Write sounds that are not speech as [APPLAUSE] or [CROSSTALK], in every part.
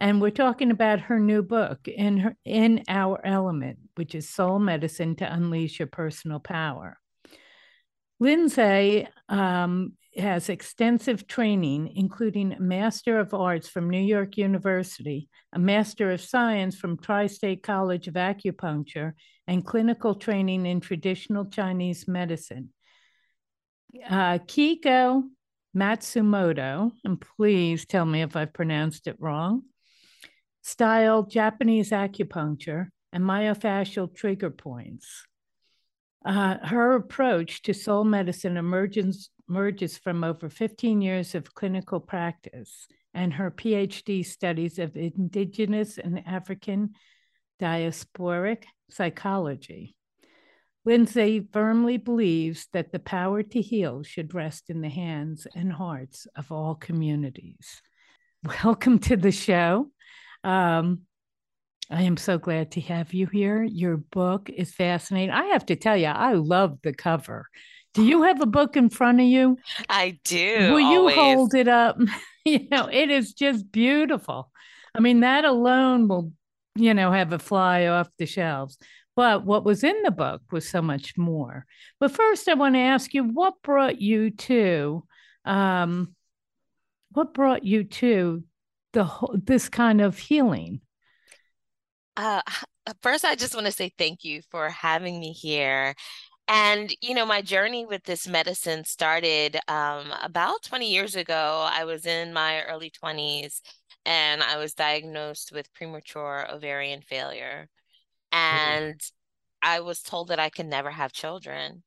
and we're talking about her new book, In, her, in Our Element, which is Soul Medicine to Unleash Your Personal Power. Lindsay um, has extensive training, including a Master of Arts from New York University, a Master of Science from Tri State College of Acupuncture, and clinical training in traditional Chinese medicine. Uh, Kiiko Matsumoto, and please tell me if I've pronounced it wrong, style Japanese acupuncture and myofascial trigger points. Uh, her approach to soul medicine emerges, emerges from over 15 years of clinical practice and her PhD studies of indigenous and African diasporic psychology. Lindsay firmly believes that the power to heal should rest in the hands and hearts of all communities. [LAUGHS] Welcome to the show. Um, I am so glad to have you here. Your book is fascinating. I have to tell you, I love the cover. Do you have a book in front of you? I do. Will you hold it up? [LAUGHS] you know, it is just beautiful. I mean, that alone will you know, have a fly off the shelves. But what was in the book was so much more. But first, I want to ask you what brought you to, um, what brought you to the whole, this kind of healing? Uh, [LAUGHS] first, I just want to say thank you for having me here. And, you know, my journey with this medicine started um, about 20 years ago. I was in my early 20s and I was diagnosed with premature ovarian failure. And mm-hmm. I was told that I could never have children.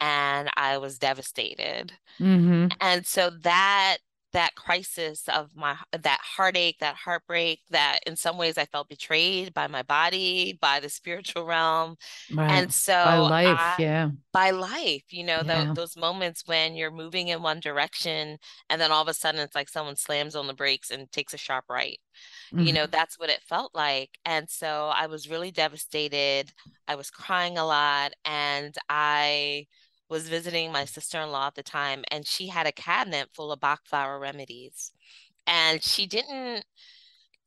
And I was devastated. Mm-hmm. And so that that crisis of my that heartache that heartbreak that in some ways i felt betrayed by my body by the spiritual realm right. and so by life I, yeah by life you know yeah. the, those moments when you're moving in one direction and then all of a sudden it's like someone slams on the brakes and takes a sharp right mm-hmm. you know mm-hmm. that's what it felt like and so i was really devastated i was crying a lot and i was visiting my sister-in-law at the time and she had a cabinet full of Bach flower remedies and she didn't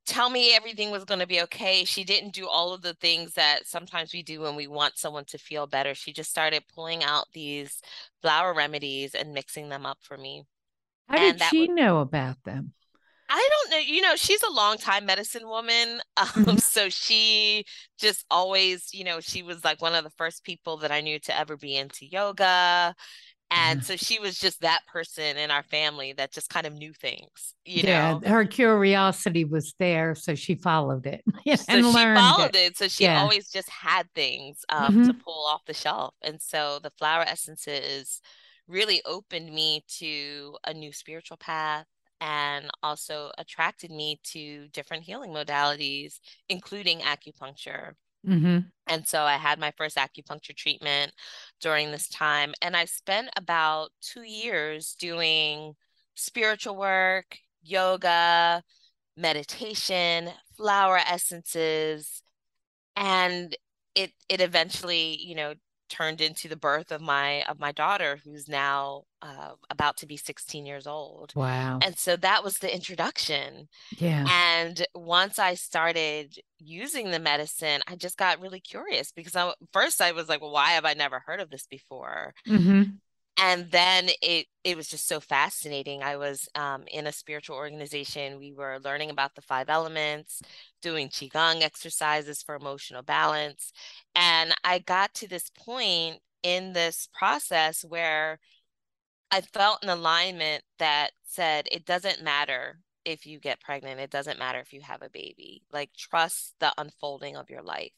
tell me everything was going to be okay. She didn't do all of the things that sometimes we do when we want someone to feel better. She just started pulling out these flower remedies and mixing them up for me. How and did she was, know about them I don't know. You know, she's a long time medicine woman. [LAUGHS] Um, mm-hmm. so she just always, you know, she was like one of the first people that I knew to ever be into yoga. And mm-hmm. so she was just that person in our family that just kind of knew things, you yeah, know. Her curiosity was there, so she followed it [LAUGHS] and so learned she followed it. it. So she yeah. always just had things um, mm-hmm. to pull off the shelf. And so the flower essences really opened me to a new spiritual path and also attracted me to different healing modalities, including acupuncture. Mm-hmm. And so I had my first acupuncture treatment during this time. And I spent about two years doing spiritual work, yoga, meditation, flower essences. And it it eventually, you know, turned into the birth of my of my daughter who's now uh, about to be 16 years old. Wow. And so that was the introduction. Yeah. And once i started using the medicine i just got really curious because I, first i was like well why have i never heard of this before? Mm-hmm and then it it was just so fascinating. I was um, in a spiritual organization. We were learning about the five elements doing qigong exercises for emotional balance and i got to this point in this process where i felt an alignment that said it doesn't matter if you get pregnant. It doesn't matter if you have a baby. Like trust the unfolding of your life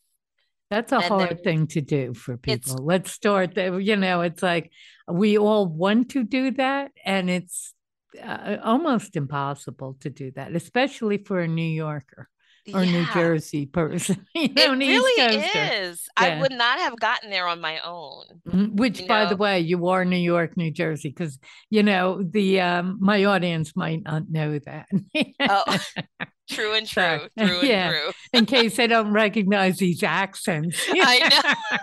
that's a hard thing to do for people. Let's start there. You know, it's like we all want to do that, and it's uh, almost impossible to do that, especially for a New Yorker or yeah. New Jersey person. [LAUGHS] you know, it really is. Yeah. I would not have gotten there on my own. Mm-hmm. Which, by know? the way, you are New York, New Jersey, because you know the um, my audience might not know that. oh, [LAUGHS] true and true, so, true and yeah. true. in case they don't recognize these accents. [LAUGHS] I know.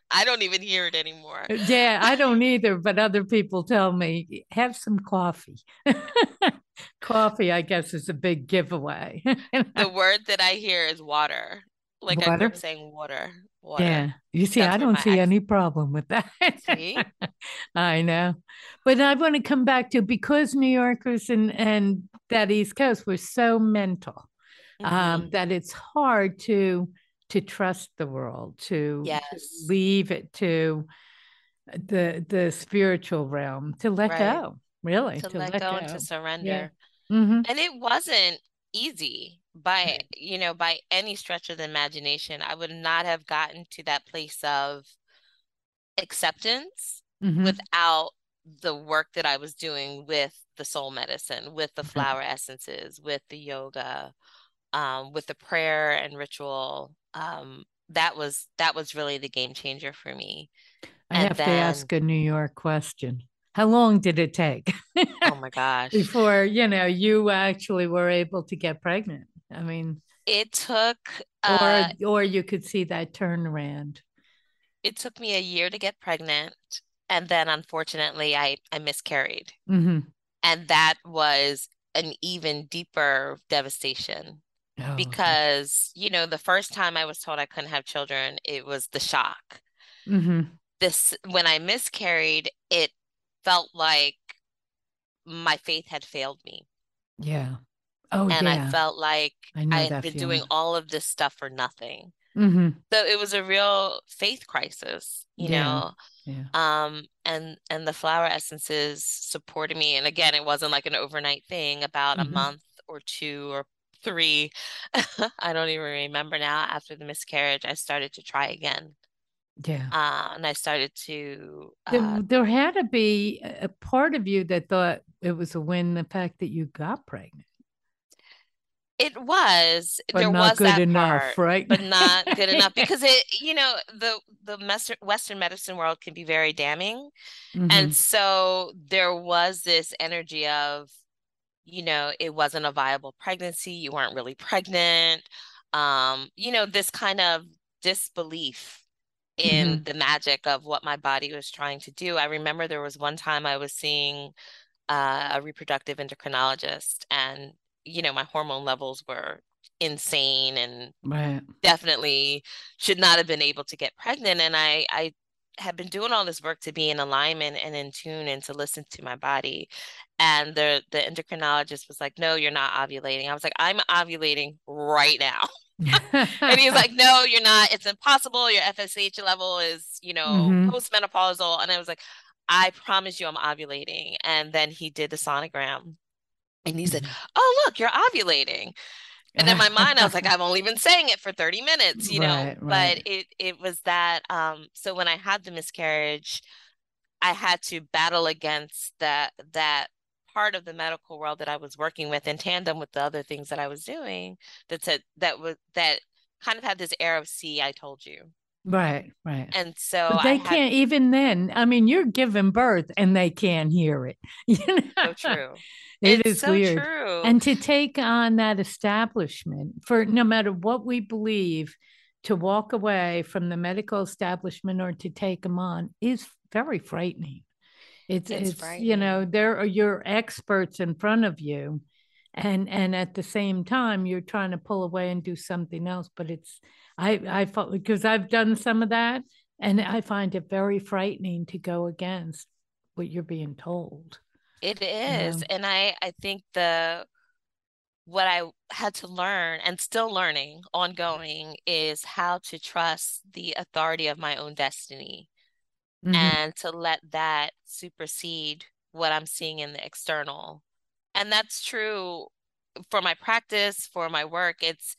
[LAUGHS] I don't even hear it anymore. Uh, yeah, I don't either. But other people tell me have some coffee. [LAUGHS] Coffee, I guess, is a big giveaway. the word that I hear is water. Like water? I keep saying water. Water. Yeah. You see, That's I don't see any problem with that. See? [LAUGHS] I know. But I want to come back to because New Yorkers and, and that East Coast were so mental um, mm-hmm. um, that it's hard to to trust the world, to, yes. to leave it to the the spiritual realm, to let right. go really to, to let, let, go, and to surrender yeah. mm-hmm. and it wasn't easy by you know by any stretch of the imagination. I would not have gotten to that place of acceptance mm-hmm. without the work that i was doing with the soul medicine with the flower essences with the yoga um, with the prayer and ritual. Um, that was that was really the game changer for me. I and have then, to ask a new york question how long did it take? oh my [LAUGHS] gosh. Before, you know, you actually were able to get pregnant. I mean, it took uh, or or you could see that turnaround. It took me a year to get pregnant and then unfortunately I I miscarried. Mm-hmm. And that was an even deeper devastation. Oh, because, you know, the first time I was told I couldn't have children, it was the shock. Mm-hmm. This when I miscarried, it felt like my faith had failed me. Yeah. Oh, and yeah. I felt like I, I had been feeling. doing all of this stuff for nothing. Mm-hmm. So it was a real faith crisis, you yeah. know. Yeah. Um, and and the flower essences supported me. And again, it wasn't like an overnight thing. About mm-hmm. a month or two or three, [LAUGHS] I don't even remember now. After the miscarriage, I started to try again. Yeah. Uh, and I started to. Uh, there, there, had to be a part of you that thought it was a win the fact that you got pregnant. It was. But there not was good that enough, part, right? But not good enough [LAUGHS] because it, you know, the the Western medicine world can be very damning, mm-hmm. and so there was this energy of, you know, it wasn't a viable pregnancy. You weren't really pregnant. Um, you know, this kind of disbelief in mm-hmm. the magic of what my body was trying to do. I remember there was one time I was seeing uh, a reproductive endocrinologist, and you know my hormone levels were insane and right. definitely should not have been able to get pregnant. And I I had been doing all this work to be in alignment and in tune and to listen to my body. And the the endocrinologist was like, "No, you're not ovulating." I was like, "I'm ovulating right now." [LAUGHS] and he's like, no, you're not. It's impossible. Your FSH level is, you know, mm-hmm. postmenopausal. And I was like, I promise you I'm ovulating. And then he did the sonogram and he said, mm-hmm. oh, look, you're ovulating. And in my mind, I was like, [LAUGHS] I've only been saying it for 30 minutes, you know, right, right. but it, it was that, um, so when I had the miscarriage, I had to battle against that, that part of the medical world that I was working with in tandem with the other things that I was doing that said that was that kind of had this air of see I told you. Right, right. And so but they had, can't even then. I mean, you're giving birth and they can't hear it. [LAUGHS] You know? So true. It it's is so weird. True. And to take on that establishment for no matter what we believe, to walk away from the medical establishment or to take them on is very frightening. It's it's, it's you know there are your experts in front of you, and and at the same time you're trying to pull away and do something else. But it's I I felt because I've done some of that, and I find it very frightening to go against what you're being told. It is, you know? and I I think the what I had to learn and still learning ongoing is how to trust the authority of my own destiny mm-hmm. and to let that supersede what I'm seeing in the external. And that's true for my practice, for my work. It's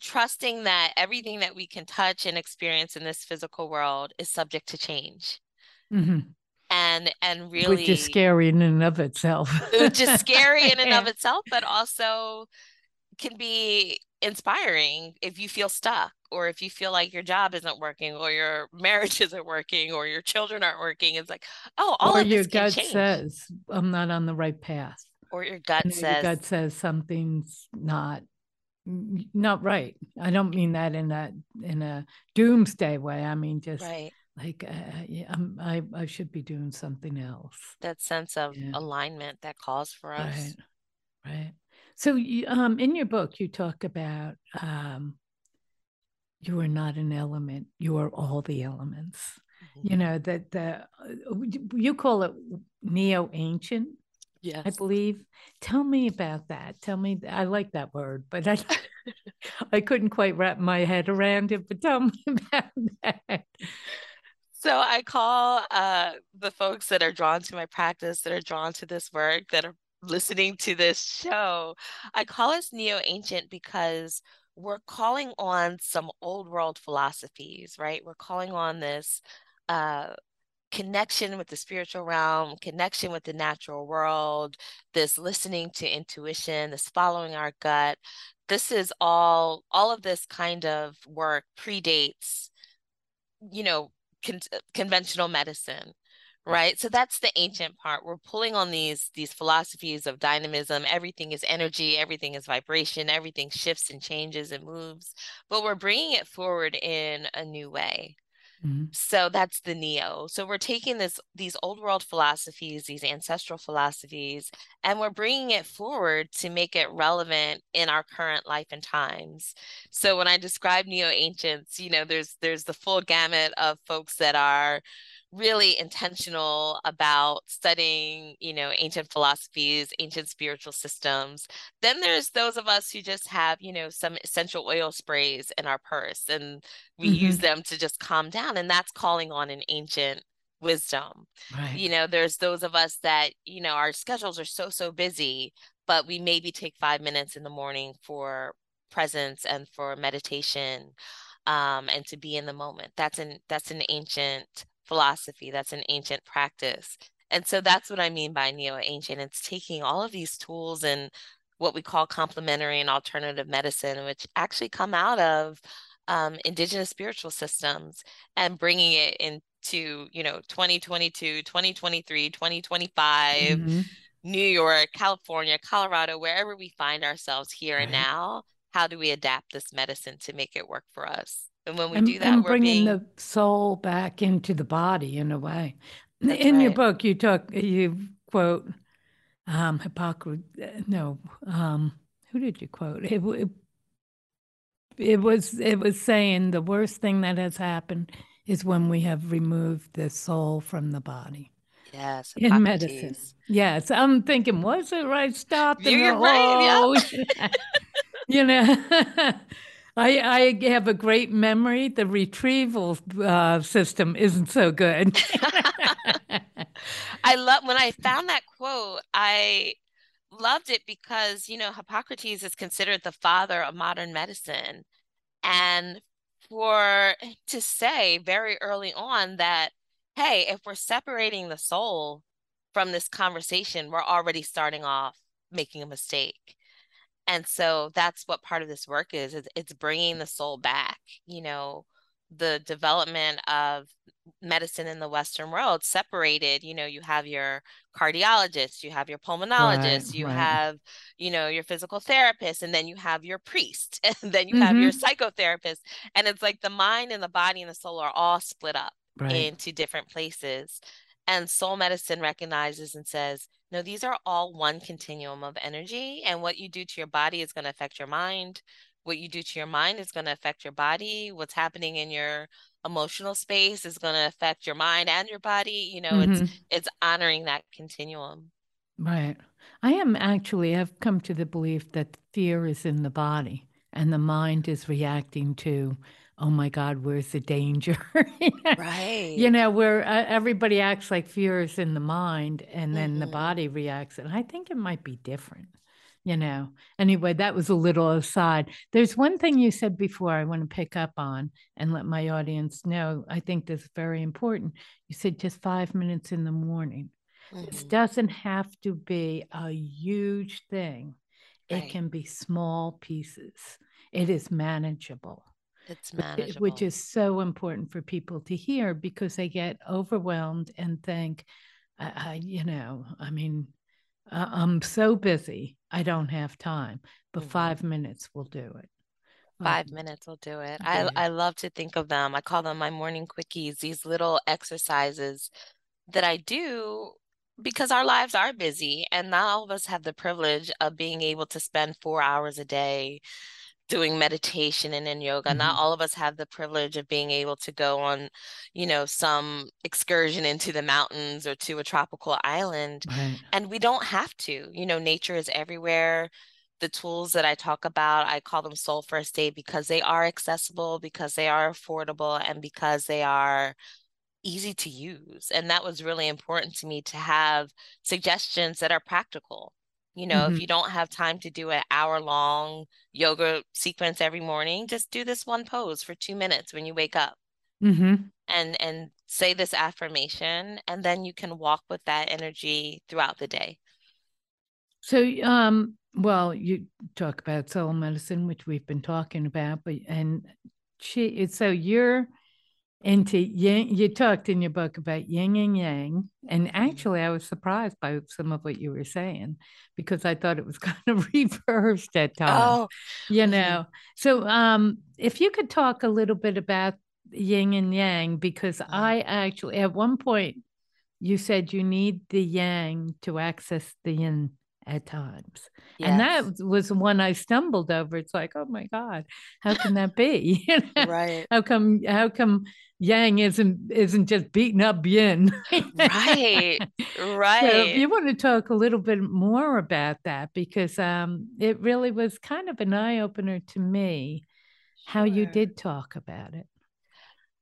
trusting that everything that we can touch and experience in this physical world is subject to change. Mm-hmm. and and really which is scary in and of itself which is scary in and of [LAUGHS] itself but also can be inspiring if you feel stuck or if you feel like your job isn't working or your [LAUGHS] marriage isn't working or your children aren't working it's like oh all or of your gut change. says i'm not on the right path. Or your gut says your gut says something's not not right. I don't mean that in a in a doomsday way. I mean just right. like uh, yeah, I'm, i i should be doing something else. That sense of yeah. alignment that calls for us. Right right. So, you, um, in your book, you talk about um, you are not an element; you are all the elements. Mm-hmm. You know that the uh, you call it neo ancient. Yes, I believe. Tell me about that. Tell me. I like that word, but I [LAUGHS] I couldn't quite wrap my head around it. But tell [LAUGHS] me about that. So I call uh, the folks that are drawn to my practice, that are drawn to this work, that are listening to this show. I call us neo ancient because we're calling on some old world philosophies, right? We're calling on this uh, connection with the spiritual realm, connection with the natural world, this listening to intuition, this following our gut. This is all, all of this kind of work predates, you know, con- conventional medicine right so that's the ancient part we're pulling on these these philosophies of dynamism everything is energy everything is vibration everything shifts and changes and moves but we're bringing it forward in a new way mm-hmm. so that's the neo so we're taking this these old world philosophies these ancestral philosophies and we're bringing it forward to make it relevant in our current life and times so when i describe neo ancients you know there's there's the full gamut of folks that are really intentional about studying, you know, ancient philosophies, ancient spiritual systems. Then there's those of us who just have, you know, some essential oil sprays in our purse and we mm-hmm. use them to just calm down. And that's calling on an ancient wisdom. Right. You know, there's those of us that, you know, our schedules are so, so busy, but we maybe take five minutes in the morning for presence and for meditation um, and to be in the moment. That's an that's an ancient philosophy, that's an ancient practice. And so that's what I mean by neo ancient. It's taking all of these tools and what we call complementary and alternative medicine, which actually come out of um, indigenous spiritual systems and bringing it into, you know, 2022, 2023, 2025, mm-hmm. New York, California, Colorado, wherever we find ourselves here right. and now. How do we adapt this medicine to make it work for us? And when we and, do that, and bringing being... the soul back into the body in a way. That's in right. your book, you talk, you quote um, Hippocrates. No, um, who did you quote? It, it, it was it was saying the worst thing that has happened is when we have removed the soul from the body. Yes, Hippocrates. in medicine. Yes, I'm thinking, was it right? Stop. You're right. Yeah. [LAUGHS] you know. [LAUGHS] I, I have a great memory. The retrieval uh, system isn't so good. [LAUGHS] I love when I found that quote, I loved it because, you know, Hippocrates is considered the father of modern medicine. And for to say very early on that, hey, if we're separating the soul from this conversation, we're already starting off making a mistake and so that's what part of this work is, is it's bringing the soul back you know the development of medicine in the western world separated you know you have your cardiologist you have your pulmonologist right, you right. have you know your physical therapist and then you have your priest [LAUGHS] and then you mm-hmm. have your mm-hmm. psychotherapist and it's like the mind and the body and the soul are all split up right. into different places and soul medicine recognizes and says no, these are all one continuum of energy. And what you do to your body is going to affect your mind. What you do to your mind is going to affect your body. What's happening in your emotional space is going to affect your mind and your body. You know, mm-hmm. it's it's honoring that continuum. Right. I am actually I've come to the belief that fear is in the body and the mind is reacting to oh my God, where's the danger? [LAUGHS] right. You know, where uh, everybody acts like fear is in the mind and then mm-hmm. the body reacts. And I think it might be different. you know. Anyway, that was a little aside. There's one thing you said before I want to pick up on and let my audience know. I think this is very important. You said just five minutes in the morning. Mm-hmm. This doesn't have to be a huge thing, right. it can be small pieces. It is manageable. It's manageable. Which is so important for people to hear because they get overwhelmed and think, uh, you know, I mean, uh, I'm so busy, I don't have time, but mm-hmm. five minutes will do it. Five um, minutes will do it. I, I love to think of them. I call them my morning quickies, these little exercises that I do because our lives are busy and not all of us have the privilege of being able to spend four hours a day doing meditation and in yoga mm-hmm. not all of us have the privilege of being able to go on you know some excursion into the mountains or to a tropical island right. and we don't have to you know nature is everywhere the tools that i talk about i call them soul first aid because they are accessible because they are affordable and because they are easy to use and that was really important to me to have suggestions that are practical you know, mm-hmm. if you don't have time to do an hour long yoga sequence every morning, just do this one pose for two minutes when you wake up. Mm-hmm. And and say this affirmation, and then you can walk with that energy throughout the day. So, um, well, you talk about soul medicine, which we've been talking about, but and she, so you're into yin. You talked in your book about yin and yang, and mm-hmm. actually, I was surprised by some of what you were saying because I thought it was [LAUGHS] kind of reversed at times. Oh, you know. So, um, if you could talk a little bit about yin and yang, because mm-hmm. I actually, at one point, you said you need the yang to access the yin at times. Yes. And that was one I stumbled over. It's like, oh my God, how can that be? [LAUGHS] right. How come how come Yang isn't isn't just beating up Yin? right. [LAUGHS] Right. So you want to talk a little bit more about that, because um it really was kind of an eye-opener to me sure. how you did talk about it.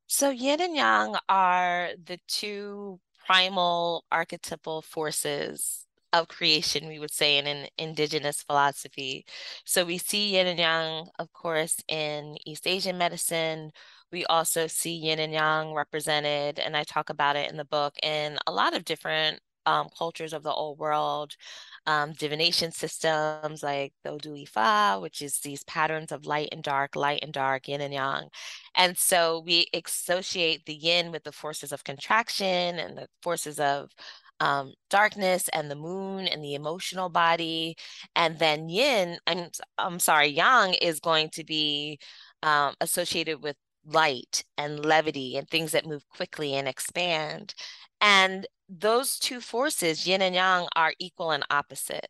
So yin and yang are the two primal archetypal forces of creation, we would say in an indigenous philosophy. So we see yin and yang, of course, in East Asian medicine. We also see yin and yang represented, and I talk about it in the book, in a lot of different um, cultures of the old world. Um, divination systems like the Odu Ifa, which is these patterns of light and dark, light and dark, yin and yang. And so we associate the yin with the forces of contraction and the forces of um, darkness and the moon and the emotional body. And then yin, I'm, I'm sorry, yang is going to be um, associated with light and levity and things that move quickly and expand. And those two forces, yin and yang, are equal and opposite.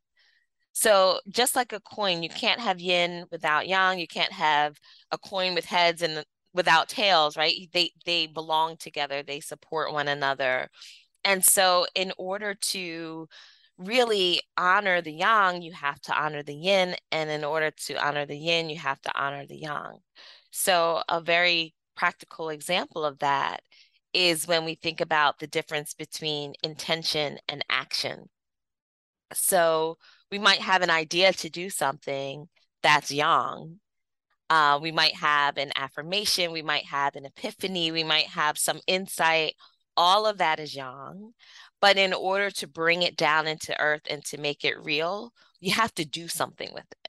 So just like a coin, you can't have yin without yang. You can't have a coin with heads and without tails, right? They they belong together. They support one another. And so, in order to really honor the yang, you have to honor the yin. And in order to honor the yin, you have to honor the yang. So, a very practical example of that is when we think about the difference between intention and action. So, we might have an idea to do something that's yang. Uh, we might have an affirmation, we might have an epiphany, we might have some insight all of that is yang. But in order to bring it down into earth and to make it real, you have to do something with it.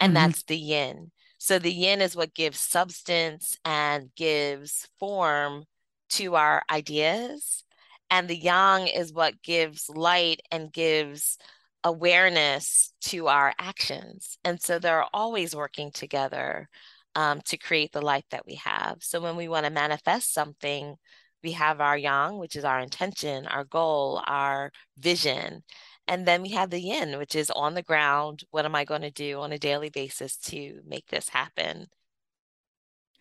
And mm-hmm. that's the yin. So the yin is what gives substance and gives form to our ideas. And the yang is what gives light and gives awareness to our actions. And so they're always working together um, to create the life that we have. So when we want to manifest something, we have our yang, which is our intention, our goal, our vision. And then we have the yin, which is on the ground. What am I going to do on a daily basis to make this happen?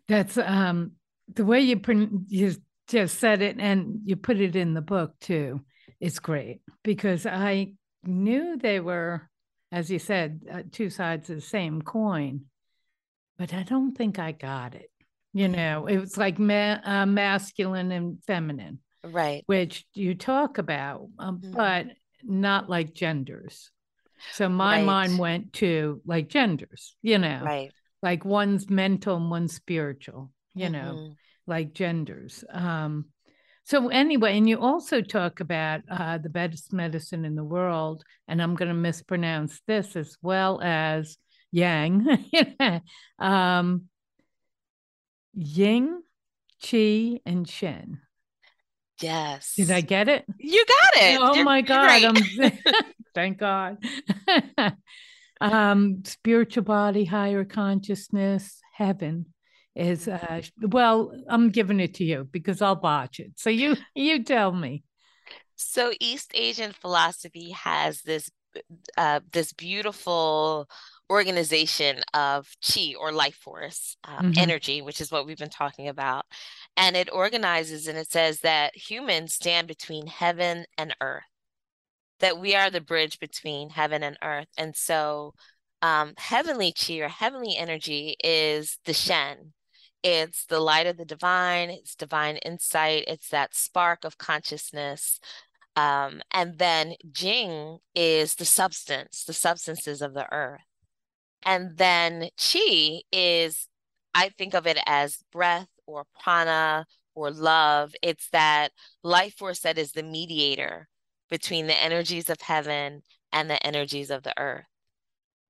That's um, the way you, you just said it, and you put it in the book too. It's great because I knew they were, as you said, uh, two sides of the same coin, but I don't think I got it. You know, it was like ma- uh, masculine and feminine, right? Which you talk about, um, mm-hmm. but not like genders. So my right. mind went to like genders, you know, right? Like one's mental and one's spiritual, you mm-hmm. know, like genders. Um, so anyway, and you also talk about uh, the best medicine in the world, and I'm going to mispronounce this as well as Yang, [LAUGHS] um, Ying, Qi, and Shen. Yes. Did I get it? You got it. Oh You're, my God. [LAUGHS] [LAUGHS] thank God. [LAUGHS] um, spiritual body, higher consciousness, heaven is uh well, I'm giving it to you because I'll botch it. So you you tell me. So East Asian philosophy has this uh, this beautiful organization of chi or life force um, mm-hmm. energy which is what we've been talking about and it organizes and it says that humans stand between heaven and earth that we are the bridge between heaven and earth and so um, heavenly chi or heavenly energy is the shen it's the light of the divine it's divine insight it's that spark of consciousness um, and then jing is the substance the substances of the earth and then chi is, I think of it as breath or prana or love. It's that life force that is the mediator between the energies of heaven and the energies of the earth.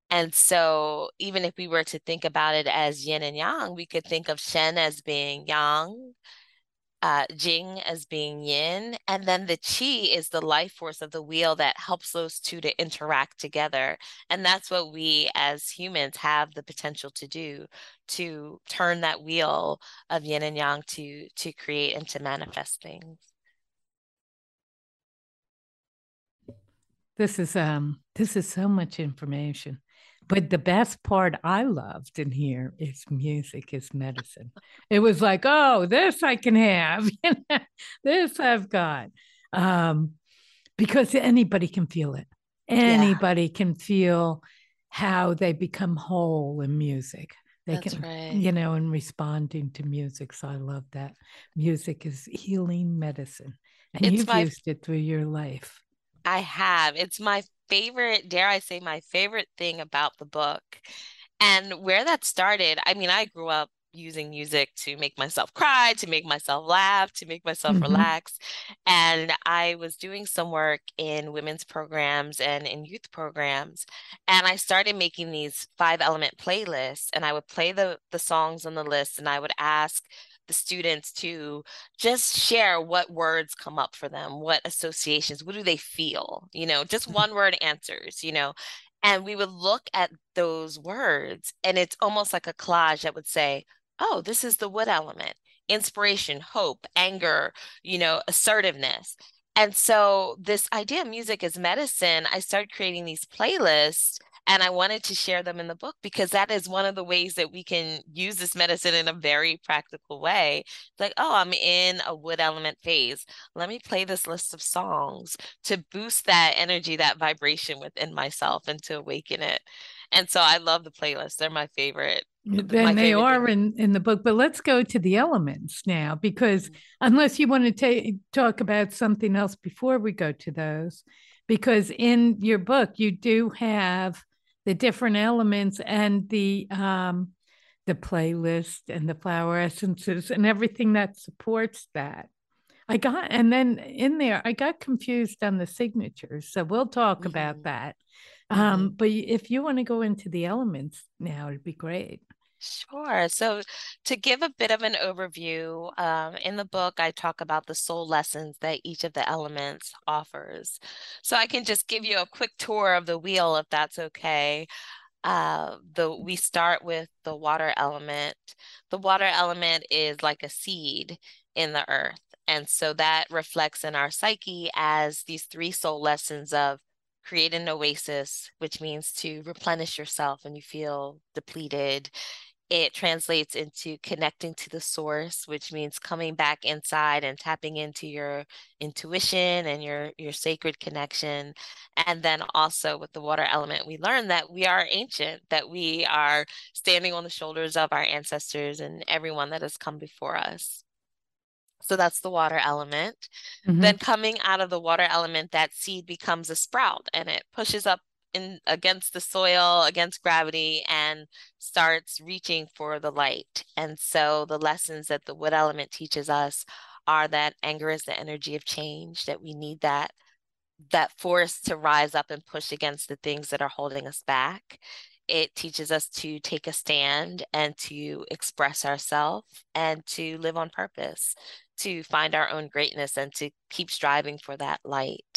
And so, even if we were to think about it as yin and yang, we could think of Shen as being yang, uh, Jing as being yin, and then the Qi is the life force of the wheel that helps those two to interact together. And that's what we as humans have the potential to do to turn that wheel of yin and yang to to create and to manifest things. This is um this is so much information. But the best part I loved in here is music is medicine. It was like, oh, this I can have, [LAUGHS] this I've got. Um, because anybody can feel it. Anybody yeah. can feel how they become whole in music. They That's can, right. you know, in responding to music. So I love that. Music is healing medicine. And it's you've my, used it through your life. I have. It's my favorite, dare I say, my favorite thing about the book. And where that started, I mean, I grew up using music to make myself cry, to make myself laugh, to make myself mm-hmm. relax. And I was doing some work in women's programs and in youth programs. And I started making these five element playlists and I would play the the songs on the list and I would ask the students to just share what words come up for them, what associations, what do they feel, you know, just mm-hmm. one word answers, you know. And we would look at those words, and it's almost like a collage that would say, oh, this is the wood element inspiration, hope, anger, you know, assertiveness. And so, this idea of music as medicine, I started creating these playlists and I wanted to share them in the book because that is one of the ways that we can use this medicine in a very practical way. It's like, oh, I'm in a wood element phase. Let me play this list of songs to boost that energy, that vibration within myself and to awaken it. And so I love the playlists. They're my favorite. Then they are in, in the book, but let's go to the elements now because mm-hmm. unless you want to ta- talk about something else before we go to those, because in your book you do have the different elements and the um, the playlist and the flower essences and everything that supports that. I got and then in there I got confused on the signatures, so we'll talk mm-hmm. about that. Um, mm-hmm. But if you want to go into the elements now, it'd be great. Sure. So, to give a bit of an overview, um, in the book, I talk about the soul lessons that each of the elements offers. So, I can just give you a quick tour of the wheel if that's okay. Uh, the we start with the water element. The water element is like a seed in the earth, and so that reflects in our psyche as these three soul lessons of create an oasis, which means to replenish yourself when you feel depleted it translates into connecting to the source which means coming back inside and tapping into your intuition and your your sacred connection. And then also with the water element we learn that we are ancient that we are standing on the shoulders of our ancestors and everyone that has come before us. So that's the water element. Mm-hmm. then coming out of the water element that seed becomes a sprout and it pushes up in against the soil, against gravity, and starts reaching for the light. And so the lessons that the wood element teaches us are that anger is the energy of change, that we need that that force to rise up and push against the things that are holding us back. It teaches us to take a stand and to express ourselves and to live on purpose, to find our own greatness and to keep striving for that light.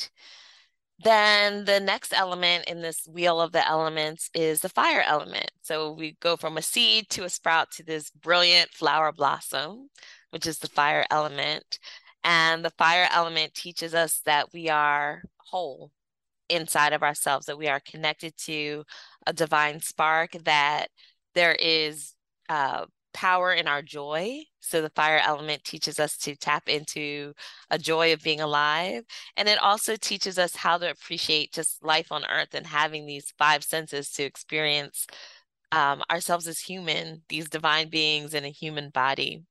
Then the next element in this wheel of the elements is the fire element. So we go from a seed to a sprout to this brilliant flower blossom, which is the fire element. And the fire element teaches us that we are whole inside of ourselves, that we are connected to a divine spark, that there is uh, power in our joy. So the fire element teaches us to tap into a joy of being alive. And it also teaches us how to appreciate just life on earth and having these five senses to experience um, ourselves as human, these divine beings in a human body.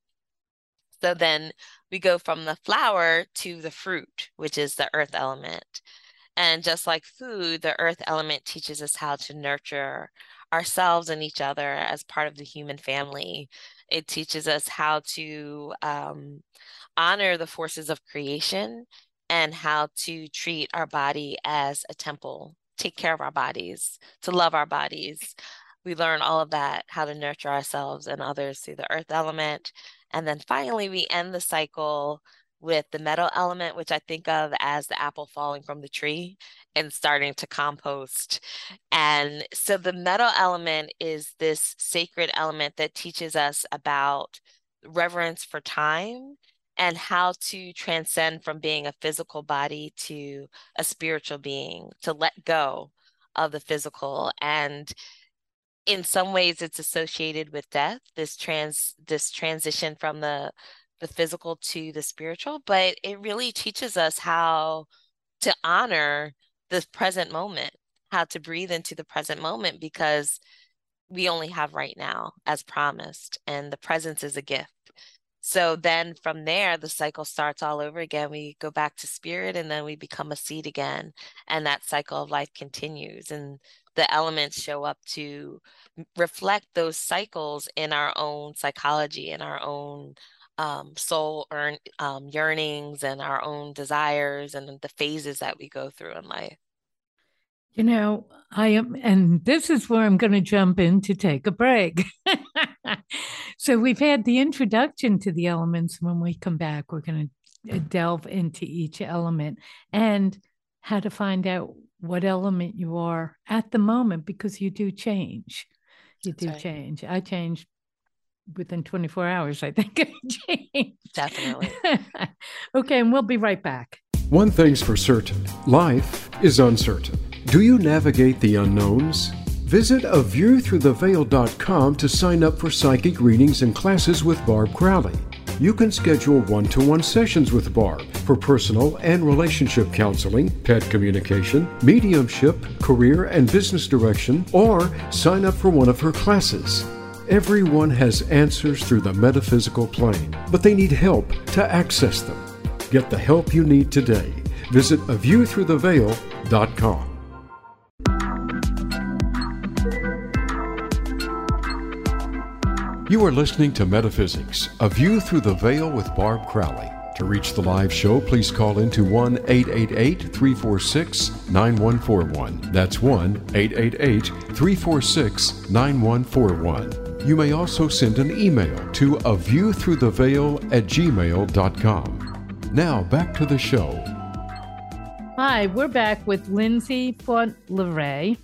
So then we go from the flower to the fruit, which is the earth element. And just like food, the earth element teaches us how to nurture ourselves and each other as part of the human family. It teaches us how to um, honor the forces of creation and how to treat our body as a temple, take care of our bodies, to love our bodies. We learn all of that, how to nurture ourselves and others through the earth element. And then finally, we end the cycle with the metal element, which I think of as the apple falling from the tree and starting to compost. And so the metal element is this sacred element that teaches us about reverence for time and how to transcend from being a physical body to a spiritual being, to let go of the physical and in some ways it's associated with death this trans this transition from the the physical to the spiritual, but it really teaches us how to honor the present moment, how to breathe into the present moment because we only have right now as promised, and the presence is a gift. So then from there, the cycle starts all over again. We go back to spirit and then we become a seed again. And that cycle of life continues. And the elements show up to reflect those cycles in our own psychology, in our own um, soul earn, um, yearnings and our own desires and the phases that we go through in life. You know, I am, and this is where I'm going to jump in to take a break. [LAUGHS] so we've had the introduction to the elements. When we come back, we're going to uh, delve into each element and how to find out what element you are at the moment because you do change. You That's do right. change. I changed within 24 hours, I think [LAUGHS] Definitely. [LAUGHS] okay, and we'll be right back. One thing's for certain life is uncertain. Do you navigate the unknowns? Visit aviewthroughtheveil.com to sign up for psychic readings and classes with Barb Crowley. You can schedule one to one sessions with Barb for personal and relationship counseling, pet communication, mediumship, career and business direction, or sign up for one of her classes. Everyone has answers through the metaphysical plane, but they need help to access them. Get the help you need today. Visit a view through the aviewthroughtheveil.com. You are listening to Metaphysics, A View Through the Veil with Barb Crowley. To reach the live show, please call into 1 888 346 9141. That's 1 888 346 9141. You may also send an email to a view through the veil at gmail.com. Now back to the show. Hi, we're back with Lindsay Fauntleroy.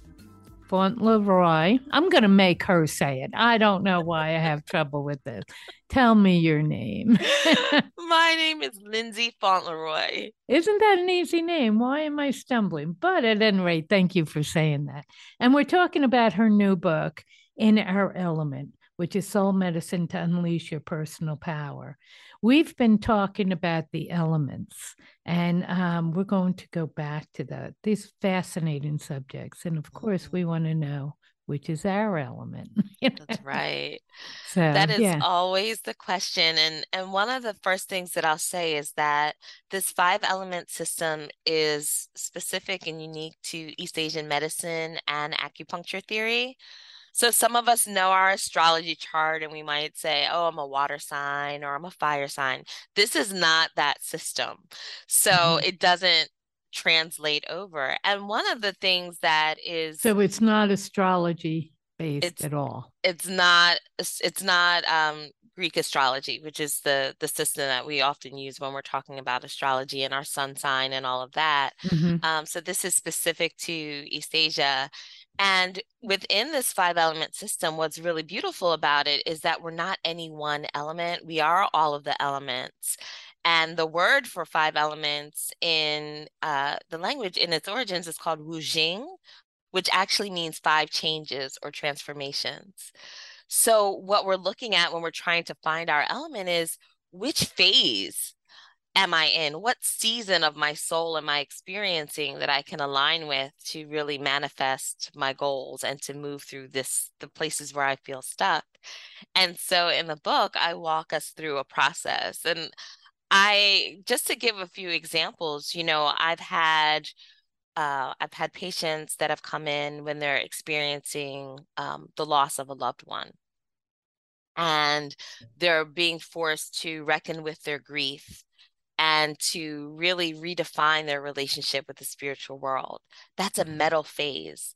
Fauntleroy. I'm going to make her say it. I don't know why I have trouble with this. Tell me your name. [LAUGHS] My name is Lindsay Fauntleroy. Isn't that an easy name? Why am I stumbling? But at any rate, thank you for saying that. And we're talking about her new book, in our element, which is soul medicine to unleash your personal power. We've been talking about the elements, and um, we're going to go back to that. These fascinating subjects. And of course, we want to know which is our element. That's right. [LAUGHS] So that is yeah. always the question. And and one of the first things that I'll say is that this five element system is specific and unique to East Asian medicine and acupuncture theory. So some of us know our astrology chart and we might say, oh, I'm a water sign or I'm a fire sign. This is not that system. So mm-hmm. it doesn't translate over. And one of the things that is So it's not astrology based at all. It's not it's not um Greek astrology, which is the the system that we often use when we're talking about astrology and our sun sign and all of that. Mm-hmm. Um, so this is specific to East Asia. And within this five element system, what's really beautiful about it is that we're not any one element. We are all of the elements. And the word for five elements in uh, the language in its origins is called Wu Xing, which actually means five changes or transformations. So, what we're looking at when we're trying to find our element is which phase am I in? What season of my soul am I experiencing that I can align with to really manifest my goals and to move through this, the places where I feel stuck? And so in the book, I walk us through a process. And I just to give a few examples, you know, I've had uh, I've had patients that have come in when they're experiencing um, the loss of a loved one, and they're being forced to reckon with their grief and to really redefine their relationship with the spiritual world. That's a mm-hmm. metal phase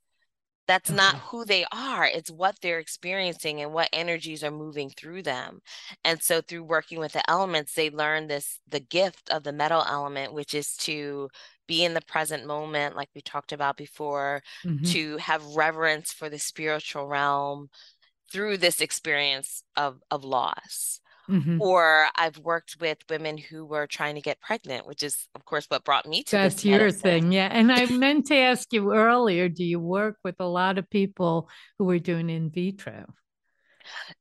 that's not who they are it's what they're experiencing and what energies are moving through them and so through working with the elements they learn this the gift of the metal element which is to be in the present moment like we talked about before mm-hmm. to have reverence for the spiritual realm through this experience of of loss Mm-hmm. Or I've worked with women who were trying to get pregnant, which is, of course, what brought me to That's your thing. Yeah. And I [LAUGHS] meant to ask you earlier do you work with a lot of people who are doing in vitro?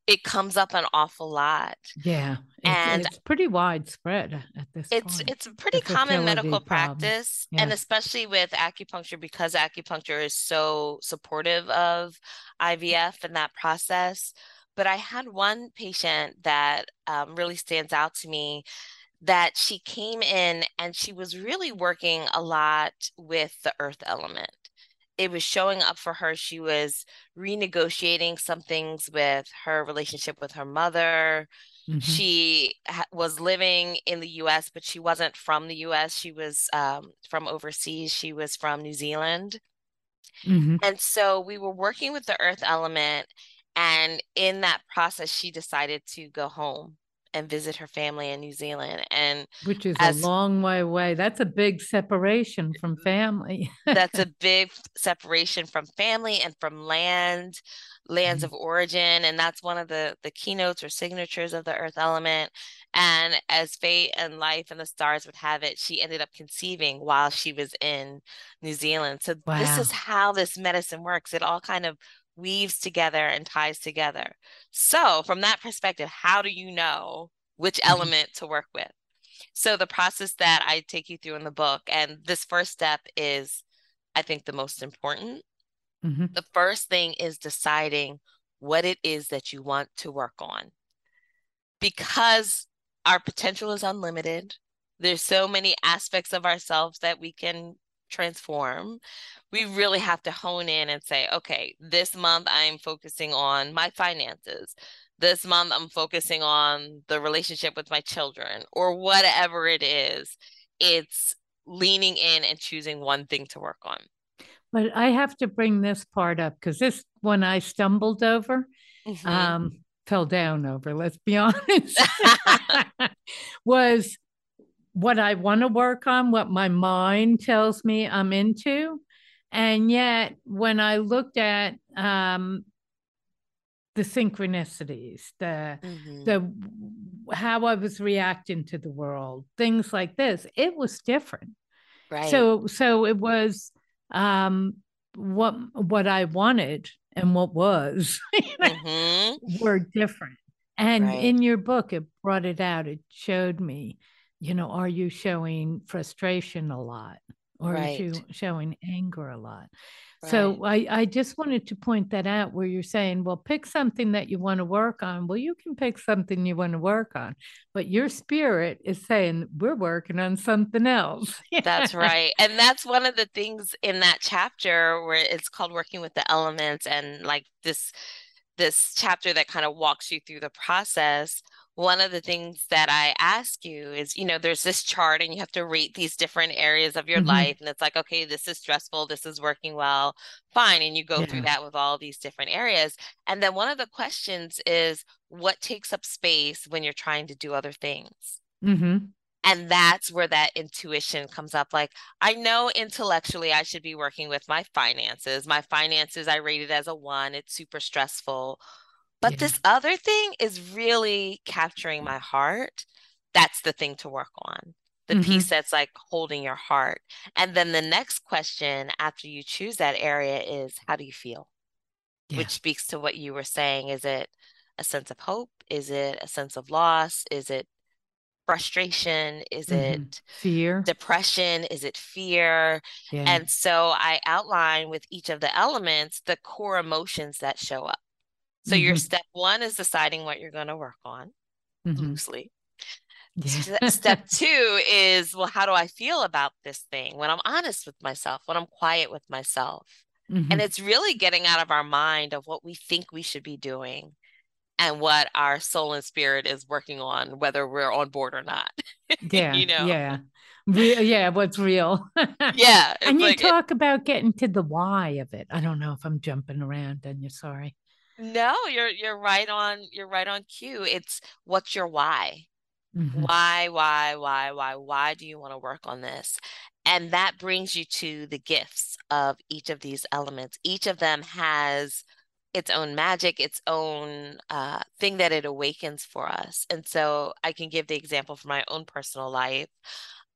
It comes up an awful lot. Yeah. It's, and it's pretty widespread at this it's point. it's a pretty common medical problem. practice yeah. and especially with acupuncture because acupuncture is so supportive of IVF and that process but I had one patient that um, really stands out to me that she came in and she was really working a lot with the earth element. It was showing up for her. She was renegotiating some things with her relationship with her mother. Mm-hmm. She ha- was living in the US, but she wasn't from the US. She was um, from overseas. She was from New Zealand. Mm-hmm. And so we were working with the earth element and in that process, she decided to go home and visit her family in New Zealand. And which is as, a long way away. That's a big separation from family. [LAUGHS] that's a big separation from family and from land, lands mm-hmm. of origin. And that's one of the, the keynotes or signatures of the earth element. And as fate and life and the stars would have it, she ended up conceiving while she was in New Zealand. So wow. this is how this medicine works. It all kind of weaves together and ties together. So, from that perspective, how do you know which mm-hmm. element to work with? So, the process that I take you through in the book, and this first step is, I think, the most important. Mm-hmm. The first thing is deciding what it is that you want to work on. Because our potential is unlimited, there's so many aspects of ourselves that we can transform, we really have to hone in and say, okay, this month I'm focusing on my finances. This month I'm focusing on the relationship with my children or whatever it is. It's leaning in and choosing one thing to work on. But I have to bring this part up because this one I stumbled over, mm-hmm. um, fell down over, let's be [LAUGHS] honest, [LAUGHS] was what I want to work on, what my mind tells me I'm into. And yet, when I looked at um, the synchronicities, the mm-hmm. the how I was reacting to the world, things like this, it was different. Right. So so it was um, what what I wanted and what was [LAUGHS] mm-hmm. were different. And right. in your book, it brought it out. It showed me you know, are you showing frustration a lot? Or right. are you showing anger a lot? So I, I just wanted to point that out where you're saying, well, pick something that you want to work on. Well, you can pick something you want to work on, but your spirit is saying, we're working on something else. [LAUGHS] that's right. And that's one of the things in that chapter where it's called working with the elements and like this this chapter that kind of walks you through the process one of the things that I ask you is, you know, there's this chart and you have to rate these different areas of your mm-hmm. life. And it's like, okay, this is stressful, this is working well, fine. And you go yeah. through that with all these different areas. And then one of the questions is, what takes up space when you're trying to do other things? Mm-hmm. And that's where that intuition comes up. Like, I know intellectually I should be working with my finances. My finances, I rated as a one, it's super stressful but yeah. this other thing is really capturing my heart. That's the thing to work on. The mm-hmm. piece that's like holding your heart. And then the next question after you choose that area is how do you feel? Yeah. Which speaks to what you were saying. Is it a sense of hope? Is it a sense of loss? Is it frustration? Is mm-hmm. it fear? Depression? Is it fear? Yeah. And so I outline with each of the elements the core emotions that show up. So mm-hmm. your step one is deciding what you're going to work on mm-hmm. loosely. Yeah. step [LAUGHS] two is well, how do I feel about this thing when I'm honest with myself, when I'm quiet with myself? Mm-hmm. And it's really getting out of our mind of what we think we should be doing and what our soul and spirit is working on, whether we're on board or not. [LAUGHS] Yeah. you know? Yeah. Real, yeah, what's real. [LAUGHS] yeah. And you like talk it, about getting to the why of it. I don't know if I'm jumping around and you're sorry. No, you're you're right on you're right on cue. It's what's your why? Mm-hmm. Why, why, why, why, why do you want to work on this? And that brings you to the gifts of each of these elements. Each of them has its own magic, its own uh, thing that it awakens for us. And so I can give the example from my own personal life.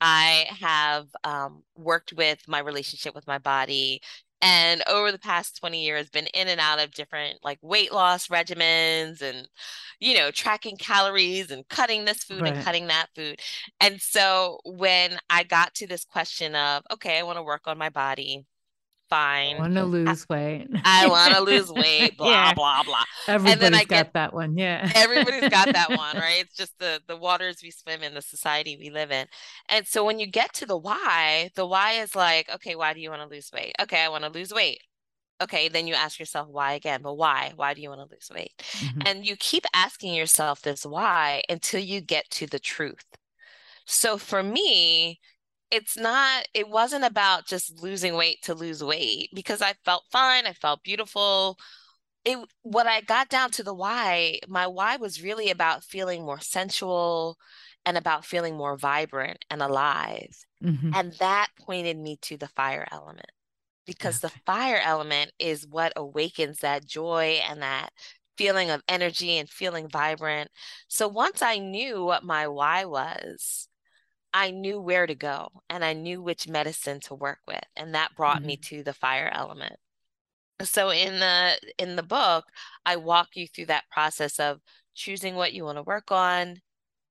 I have um, worked with my relationship with my body and over the past 20 years been in and out of different like weight loss regimens and you know tracking calories and cutting this food right. and cutting that food and so when i got to this question of okay i want to work on my body fine. I want to lose I, weight. I want to [LAUGHS] lose weight. Blah yeah. blah blah. Everybody's and then I got get, that one. Yeah. [LAUGHS] everybody's got that one, right? It's just the the waters we swim in, the society we live in. And so when you get to the why, the why is like, okay, why do you want to lose weight? Okay, I want to lose weight. Okay, then you ask yourself why again, but why? Why do you want to lose weight? Mm-hmm. And you keep asking yourself this why until you get to the truth. So for me, it's not it wasn't about just losing weight to lose weight because i felt fine i felt beautiful it what i got down to the why my why was really about feeling more sensual and about feeling more vibrant and alive mm-hmm. and that pointed me to the fire element because okay. the fire element is what awakens that joy and that feeling of energy and feeling vibrant so once i knew what my why was I knew where to go and I knew which medicine to work with. And that brought mm-hmm. me to the fire element. So in the in the book, I walk you through that process of choosing what you want to work on,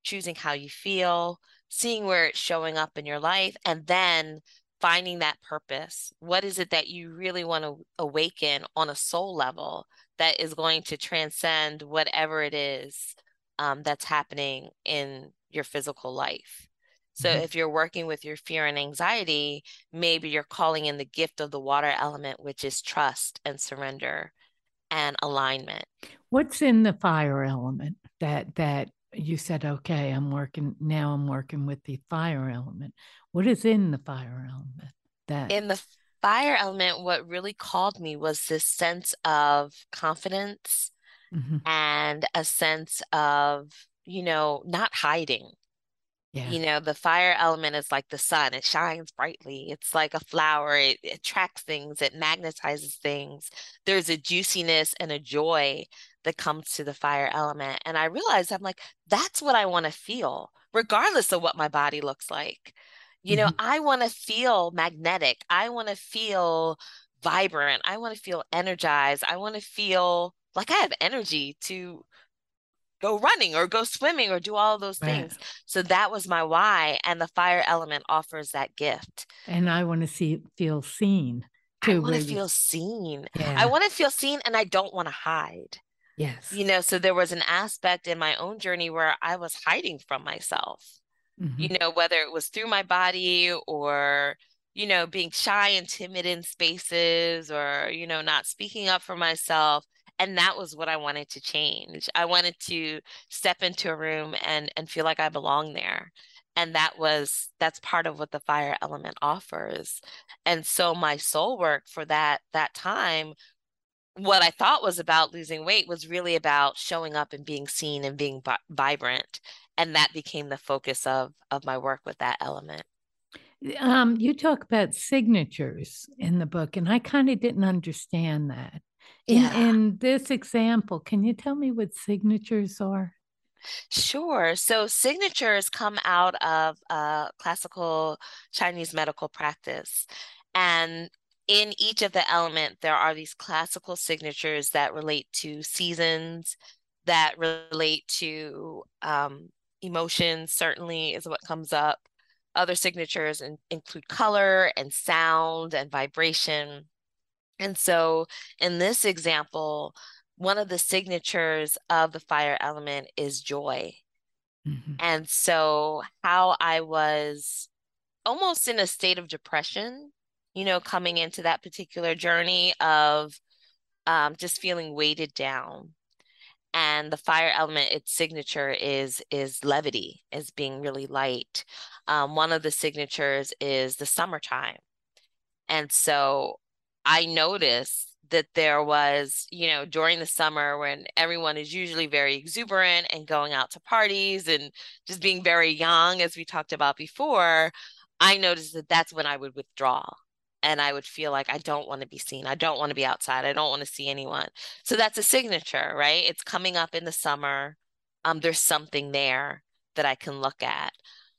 choosing how you feel, seeing where it's showing up in your life, and then finding that purpose. What is it that you really want to awaken on a soul level that is going to transcend whatever it is um, that's happening in your physical life? So mm-hmm. if you're working with your fear and anxiety, maybe you're calling in the gift of the water element, which is trust and surrender and alignment. What's in the fire element that that you said, okay, I'm working now I'm working with the fire element. What is in the fire element? That in the fire element, what really called me was this sense of confidence mm-hmm. and a sense of, you know, not hiding yeah. You know, the fire element is like the sun, it shines brightly. It's like a flower, it, it attracts things, it magnetizes things. There's a juiciness and a joy that comes to the fire element. And I realized I'm like, that's what I want to feel, regardless of what my body looks like. You know, mm-hmm. I want to feel magnetic. I want to feel vibrant. I want to feel energized. I want to feel like I have energy to go running or go swimming or do all those things. So that was my why. And the fire element offers that gift. And I want to see feel seen. Too. too. I want to feel seen. Yeah. I want to feel seen and I don't want to hide. Yes. You know, so there was an aspect in my own journey where I was hiding from myself. Mm-hmm. You know, whether it was through my body or you know, being shy and timid in spaces or, you know, not speaking up for myself. And that was what I wanted to change. I wanted to step into a room and and feel like I belong there. And that was that's part of what the fire element offers. And so my soul work for that that time what I thought was about losing weight was really about showing up and being seen and being vi- vibrant and that became the focus of of my work with that element um, you talk about signatures in the book, and I kind of didn't understand that. In, yeah. in this example, can you tell me what signatures are? Sure. So signatures come out of uh, classical Chinese medical practice. And in each of the element, there are these classical signatures that relate to seasons, that relate to um, emotions, certainly is what comes up. Other signatures in, include color and sound and vibration. And so in this example, one of the signatures of the fire element is joy. Mm-hmm. And so, how I was almost in a state of depression, you know, coming into that particular journey of um, just feeling weighted down and the fire element its signature is is levity is being really light um, one of the signatures is the summertime and so i noticed that there was you know during the summer when everyone is usually very exuberant and going out to parties and just being very young as we talked about before i noticed that that's when i would withdraw and I would feel like I don't want to be seen. I don't want to be outside. I don't want to see anyone. So that's a signature, right? It's coming up in the summer. Um, there's something there that I can look at.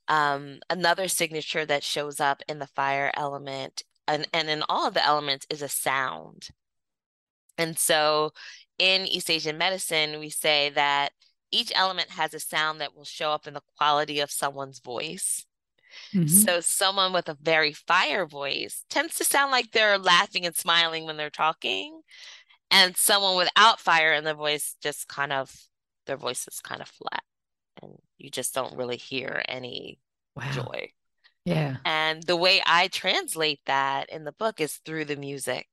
Um, another signature that shows up in the fire element and, and in all of the elements is a sound. And so in East Asian medicine, we say that each element has a sound that will show up in the quality of someone's voice. Mm-hmm. So someone with a very fire voice tends to sound like they're laughing and smiling when they're talking. And someone without fire in their voice just kind of their voice is kind of flat and you just don't really hear any wow. joy. Yeah. And the way I translate that in the book is through the music.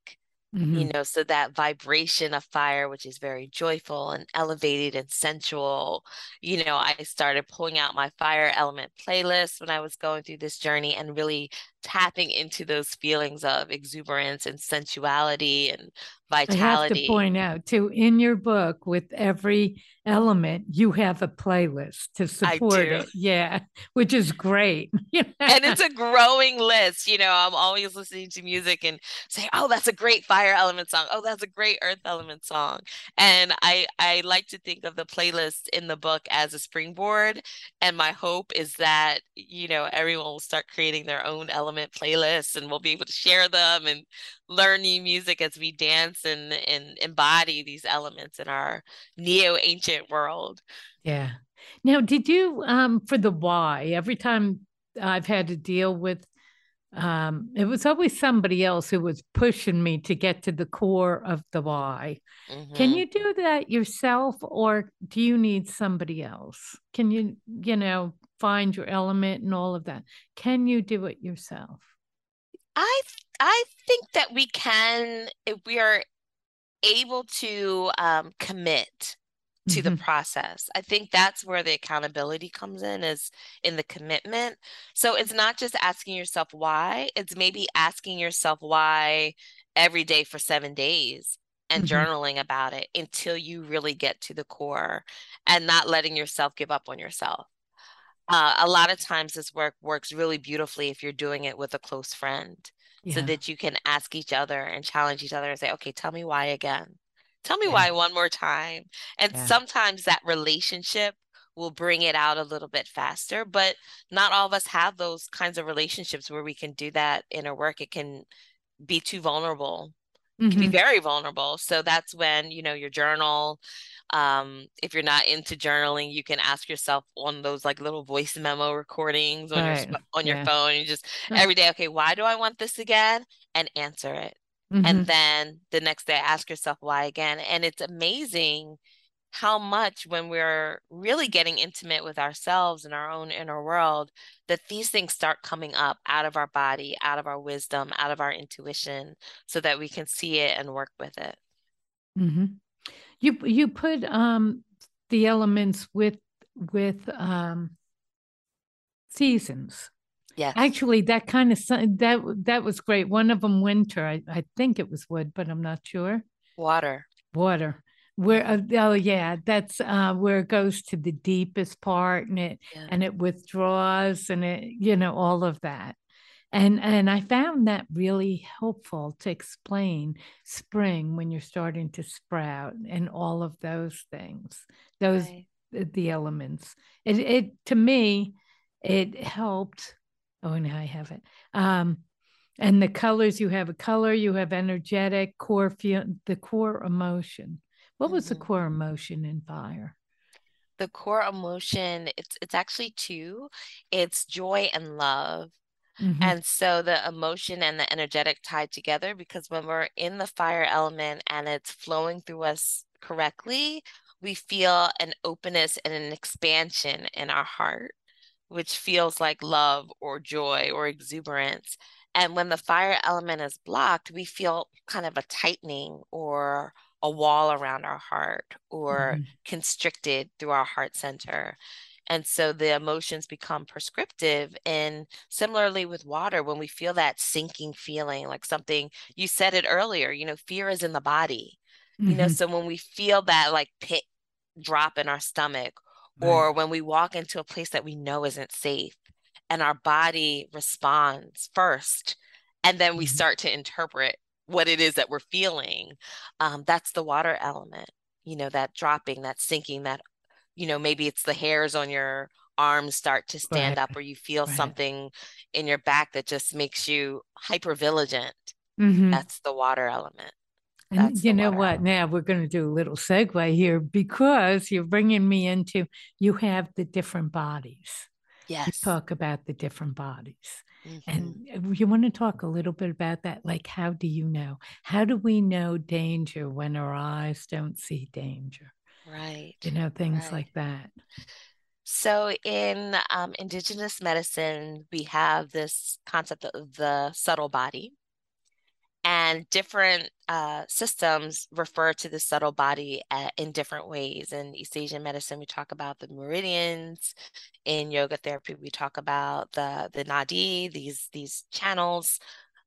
Mm-hmm. You know, so that vibration of fire, which is very joyful and elevated and sensual. You know, I started pulling out my fire element playlist when I was going through this journey and really tapping into those feelings of exuberance and sensuality and vitality. I have to point out too, in your book, with every element, you have a playlist to support it. Yeah, [LAUGHS] which is great. [LAUGHS] and it's a growing list. You know, I'm always listening to music and say, "Oh, that's a great fire element song. Oh, that's a great earth element song." And I I like to think of the playlist in the book as a springboard. And my hope is that you know everyone will start creating their own element playlists, and we'll be able to share them and learn new music as we dance and and embody these elements in our neo ancient world. Yeah. Now, did you um for the why? Every time I've had to deal with um it was always somebody else who was pushing me to get to the core of the why. Mm-hmm. Can you do that yourself or do you need somebody else? Can you, you know, find your element and all of that? Can you do it yourself? I I think that we can if we are able to um, commit to mm-hmm. the process. I think that's where the accountability comes in is in the commitment. So it's not just asking yourself why, it's maybe asking yourself why every day for 7 days and mm-hmm. journaling about it until you really get to the core and not letting yourself give up on yourself. Uh, a lot of times this work works really beautifully if you're doing it with a close friend yeah. so that you can ask each other and challenge each other and say, okay, tell me why again. Tell me yeah. why one more time. And yeah. sometimes that relationship will bring it out a little bit faster, but not all of us have those kinds of relationships where we can do that in our work. It can be too vulnerable. Mm-hmm. can be mm-hmm. very vulnerable. So that's when, you know, your journal, um, if you're not into journaling, you can ask yourself on those like little voice memo recordings on right. your on your yeah. phone. You just every day, okay, why do I want this again? And answer it. Mm-hmm. And then the next day, ask yourself why again. And it's amazing how much when we're really getting intimate with ourselves and our own inner world that these things start coming up out of our body out of our wisdom out of our intuition so that we can see it and work with it. Mm-hmm. you you put um the elements with with um seasons. Yeah actually that kind of that that was great. One of them winter I, I think it was wood but i'm not sure. Water. Water where uh, oh yeah that's uh, where it goes to the deepest part and it yeah. and it withdraws and it you know all of that and and i found that really helpful to explain spring when you're starting to sprout and all of those things those right. the elements it it to me it helped oh and i have it um and the colors you have a color you have energetic core feel the core emotion what was mm-hmm. the core emotion in fire? The core emotion, it's it's actually two. It's joy and love. Mm-hmm. And so the emotion and the energetic tied together because when we're in the fire element and it's flowing through us correctly, we feel an openness and an expansion in our heart, which feels like love or joy or exuberance. And when the fire element is blocked, we feel kind of a tightening or a wall around our heart or mm-hmm. constricted through our heart center. And so the emotions become prescriptive. And similarly with water, when we feel that sinking feeling, like something you said it earlier, you know, fear is in the body. Mm-hmm. You know, mm-hmm. so when we feel that like pit drop in our stomach, right. or when we walk into a place that we know isn't safe, and our body responds first, and then we mm-hmm. start to interpret what it is that we're feeling um, that's the water element you know that dropping that sinking that you know maybe it's the hairs on your arms start to stand right. up or you feel right. something in your back that just makes you hyper vigilant mm-hmm. that's the water element and you know what? Element. Now we're going to do a little segue here because you're bringing me into you have the different bodies. Yes. You talk about the different bodies. Mm-hmm. And you want to talk a little bit about that? Like, how do you know? How do we know danger when our eyes don't see danger? Right. You know, things right. like that. So, in um, Indigenous medicine, we have this concept of the subtle body, and different uh, systems refer to the subtle body at, in different ways. In East Asian medicine, we talk about the meridians. In yoga therapy, we talk about the the nadi, these these channels.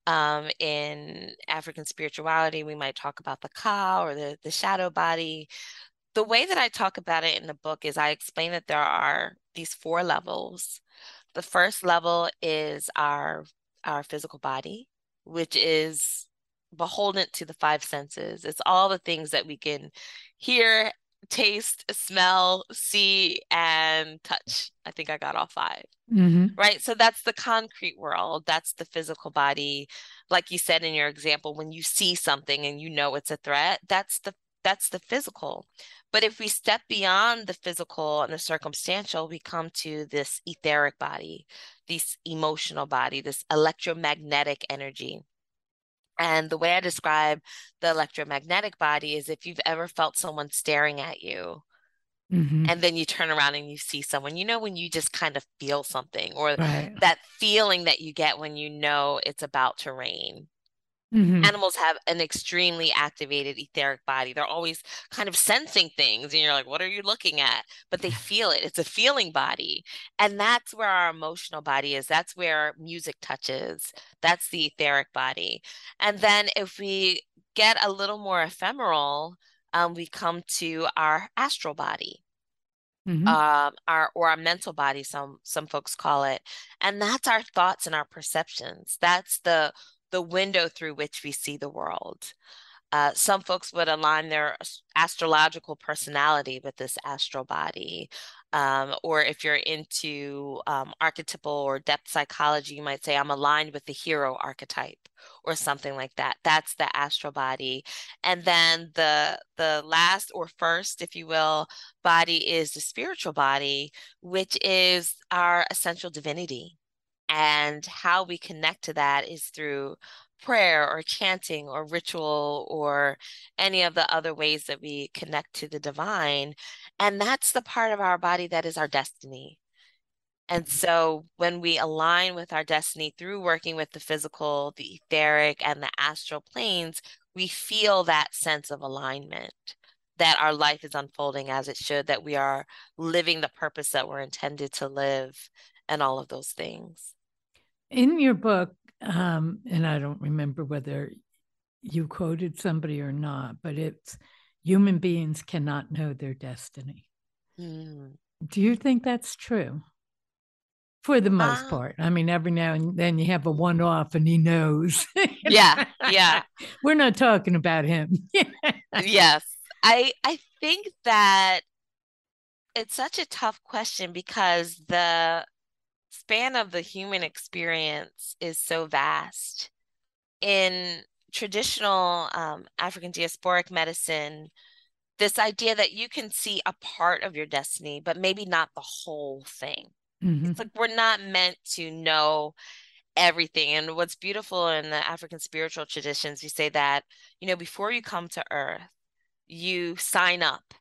Um, in African spirituality, we might talk about the ka or the the shadow body. The way that I talk about it in the book is I explain that there are these four levels. The first level is our our physical body, which is beholden to the five senses. It's all the things that we can hear, taste, smell, see, and touch. I think I got all 5 mm-hmm. Right. So that's the concrete world. That's the physical body. Like you said in your example, when you see something and you know it's a threat, that's the that's the physical. But if we step beyond the physical and the circumstantial, we come to this etheric body, this emotional body, this electromagnetic energy. And the way I describe the electromagnetic body is if you've ever felt someone staring at you, mm-hmm. and then you turn around and you see someone, you know, when you just kind of feel something, or right. that feeling that you get when you know it's about to rain. Mm-hmm. Animals have an extremely activated etheric body. They're always kind of sensing things, and you're like, what are you looking at? But they [LAUGHS] feel it. It's a feeling body. And that's where our emotional body is. That's where music touches. That's the etheric body. And then if we get a little more ephemeral, um, we come to our astral body. Mm-hmm. Um, our or our mental body, some some folks call it, and that's our thoughts and our perceptions. That's the the window through which we see the world. Uh, some folks would align their astrological personality with this astral body. Um, or if you're into um, archetypal or depth psychology, you might say, I'm aligned with the hero archetype or something like that. That's the astral body. And then the the last or first, if you will, body is the spiritual body, which is our essential divinity. And how we connect to that is through prayer or chanting or ritual or any of the other ways that we connect to the divine. And that's the part of our body that is our destiny. And mm-hmm. so when we align with our destiny through working with the physical, the etheric, and the astral planes, we feel that sense of alignment that our life is unfolding as it should, that we are living the purpose that we're intended to live, and all of those things. In your book, um, and I don't remember whether you quoted somebody or not, but it's human beings cannot know their destiny. Mm. Do you think that's true? For the most uh, part. I mean, every now and then you have a one off and he knows. [LAUGHS] yeah. Yeah. [LAUGHS] We're not talking about him. [LAUGHS] yes. I I think that it's such a tough question because the span of the human experience is so vast. In traditional um, African diasporic medicine, this idea that you can see a part of your destiny, but maybe not the whole thing. Mm-hmm. It's like we're not meant to know everything. And what's beautiful in the African spiritual traditions, you say that, you know, before you come to earth, you sign up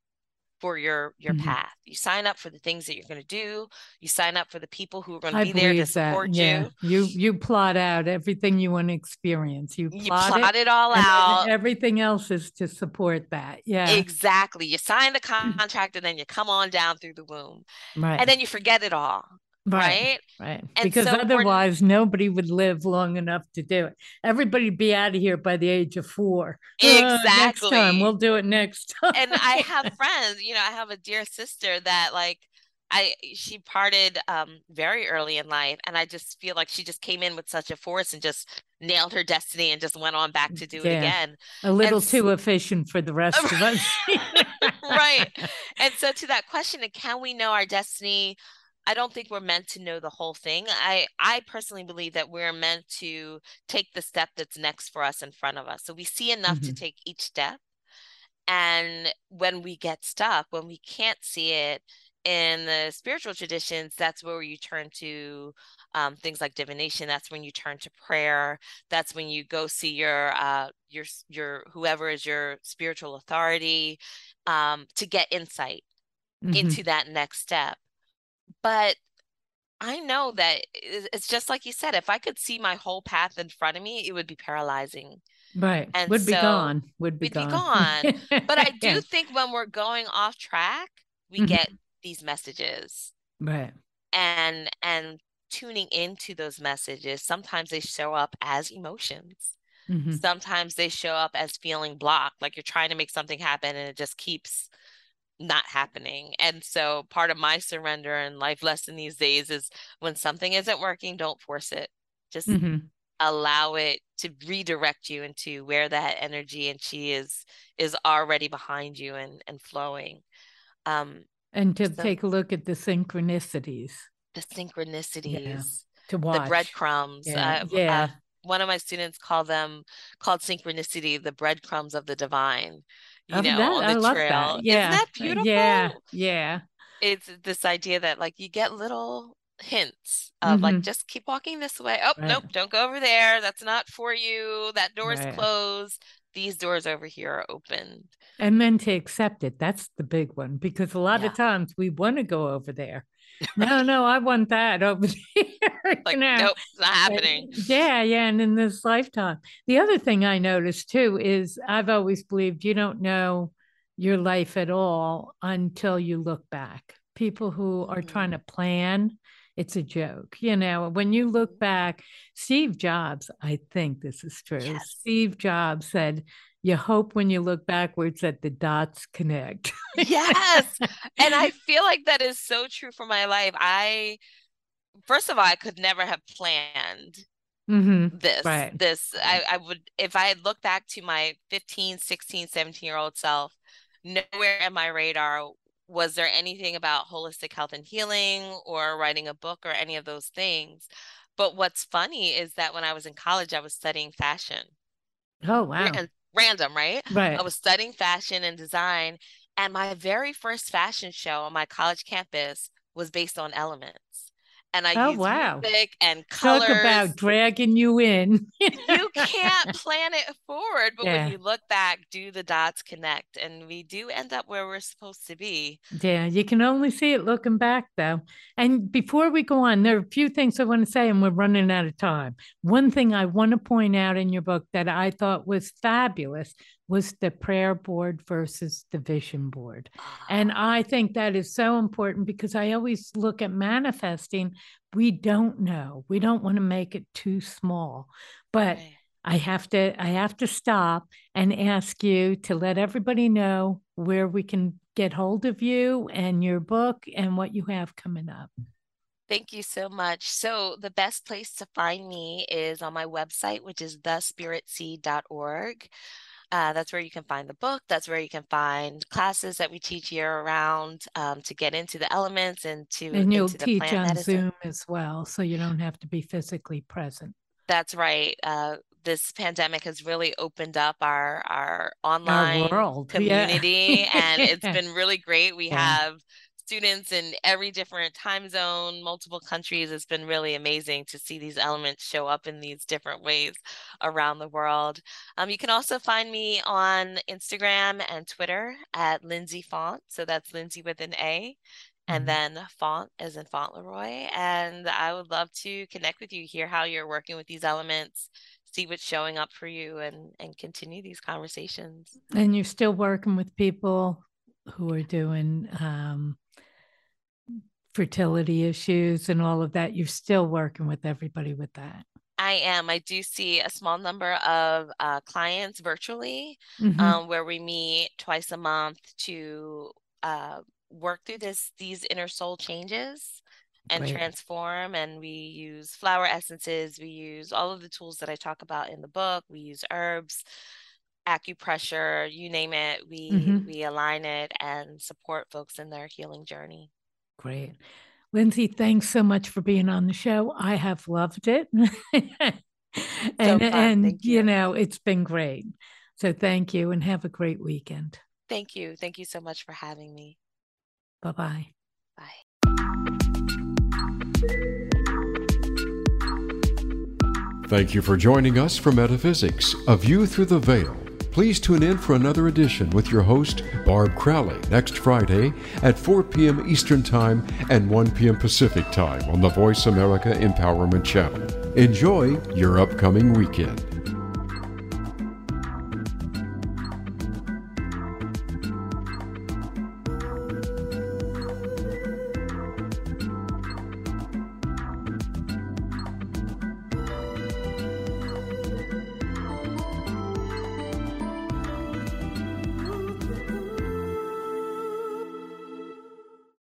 for your your mm-hmm. path. You sign up for the things that you're going to do. You sign up for the people who are going to be there to support yeah. you. You you plot out everything you want to experience. You plot, you plot it, it all out. Everything else is to support that. Yeah. Exactly. You sign the contract and then you come on down through the womb. Right. And then you forget it all. Right. Right. Because so otherwise nobody would live long enough to do it. Everybody'd be out of here by the age of four. Exactly. Uh, next time. We'll do it next time. and I have [LAUGHS] friends, you know, I have a dear sister that like I she parted um very early in life and I just feel like she just came in with such a force and just nailed her destiny and just went on back to do yeah. it again. A little and too efficient for the rest of us. [LAUGHS] right. [LAUGHS] And so to that question, can we know our destiny? I don't think we're meant to know the whole thing. I I personally believe that we're meant to take the step that's next for us in front of us. So we see enough mm-hmm. to take each step. And when we get stuck, when we can't see it in the spiritual traditions, that's where you turn to um, things like divination. That's when you turn to prayer. That's when you go see your uh, your your whoever is your spiritual authority um, to get insight mm-hmm. into that next step but I know that it's just like you said, if I could see my whole path in front of me, it would be paralyzing. Right. And would so, be gone. Would be gone. Be gone. [LAUGHS] but I do think when we're going off track, we mm-hmm. get these messages. Right. And and tuning into those messages, sometimes they show up as emotions. Mm-hmm. Sometimes they show up as feeling blocked, like you're trying to make something happen and it just keeps not happening. And so part of my surrender and life lesson these days is when something isn't working, don't force it. Just mm-hmm. allow it to redirect you into where that energy and chi is is already behind you and and flowing. Um and to so, take a look at the synchronicities. The synchronicities. Yeah. To watch. The breadcrumbs. Yeah. Uh, yeah. Uh, one of my students called them called synchronicity the breadcrumbs of the divine you know, that, on the I love trail. That. Yeah. Isn't that beautiful? Yeah. Yeah. It's this idea that like you get little hints of mm-hmm. like just keep walking this way. Oh, right. nope, don't go over there. That's not for you. That door's right. closed. These doors over here are open. And then to accept it. That's the big one because a lot yeah. of times we want to go over there [LAUGHS] no, no, I want that over there. [LAUGHS] like, know? nope, it's not happening. yeah, yeah. And in this lifetime. The other thing I noticed too is I've always believed you don't know your life at all until you look back. People who are mm-hmm. trying to plan, it's a joke. You know, when you look mm-hmm. back, Steve Jobs, I think this is true. Yes. Steve Jobs said, you hope when you look backwards that the dots connect. [LAUGHS] yes. And I feel like that is so true for my life. I, first of all, I could never have planned mm-hmm. this. Right. This, I, I would, if I had looked back to my 15, 16, 17 year old self, nowhere in my radar was there anything about holistic health and healing or writing a book or any of those things. But what's funny is that when I was in college, I was studying fashion. Oh, wow. And random, right? Right. I was studying fashion and design, and my very first fashion show on my college campus was based on elements. And I oh, use wow. music and colors. Talk about dragging you in. you [LAUGHS] can't plan it forward, but yeah. when you look back, do the dots connect? And we do end up where we're supposed to be. Yeah, you can only see it looking back, though. And before we go on, there are a few things I want to say, and we're running out of time. One thing I want to point out in your book that I thought was fabulous was the prayer board versus the vision board. And ah. I think that is so important because I always look at manifesting. We don't know. We don't want to make it too small. But right. I have to I have to stop and ask you to let everybody know where we can get hold of you and your book and what you have coming up. Thank you so much. So, the best place to find me is on my website, which is thespiritseed.org. Uh, that's where you can find the book. That's where you can find classes that we teach year around um, to get into the elements and to and you'll teach on medicine. Zoom as well, so you don't have to be physically present. That's right. Uh, this pandemic has really opened up our our online our world. community, yeah. and it's [LAUGHS] been really great. We yeah. have students in every different time zone, multiple countries. It's been really amazing to see these elements show up in these different ways around the world. Um, you can also find me on Instagram and Twitter at Lindsay Faunt. So that's Lindsay with an A. And mm-hmm. then Faunt as in Fauntleroy. And I would love to connect with you, hear how you're working with these elements, see what's showing up for you and and continue these conversations and you're still working with people who are doing um, fertility issues and all of that, you're still working with everybody with that. I am. I do see a small number of uh, clients virtually mm-hmm. um, where we meet twice a month to uh, work through this these inner soul changes and transform. And we use flower essences. We use all of the tools that I talk about in the book. We use herbs, acupressure, you name it. We mm-hmm. we align it and support folks in their healing journey. Great. Lindsay, thanks so much for being on the show. I have loved it. and [LAUGHS] so and you. you know, it's been great. So thank you and have a great weekend. Thank you. Thank you so much for having me. Bye-bye. Bye. Thank you for joining us for Metaphysics, A View Through the Veil. Please tune in for another edition with your host, Barb Crowley, next Friday at 4 p.m. Eastern Time and 1 p.m. Pacific Time on the Voice America Empowerment Channel. Enjoy your upcoming weekend.